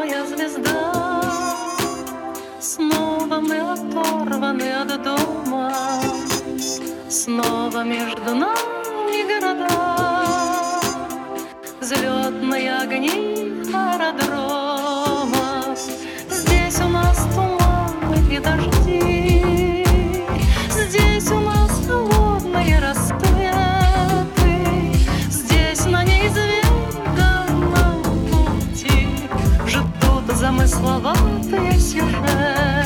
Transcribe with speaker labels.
Speaker 1: моя звезда, Снова мы оторваны от дома, Снова между нами города, Взлетные огни аэродром. خضعت يا سحاب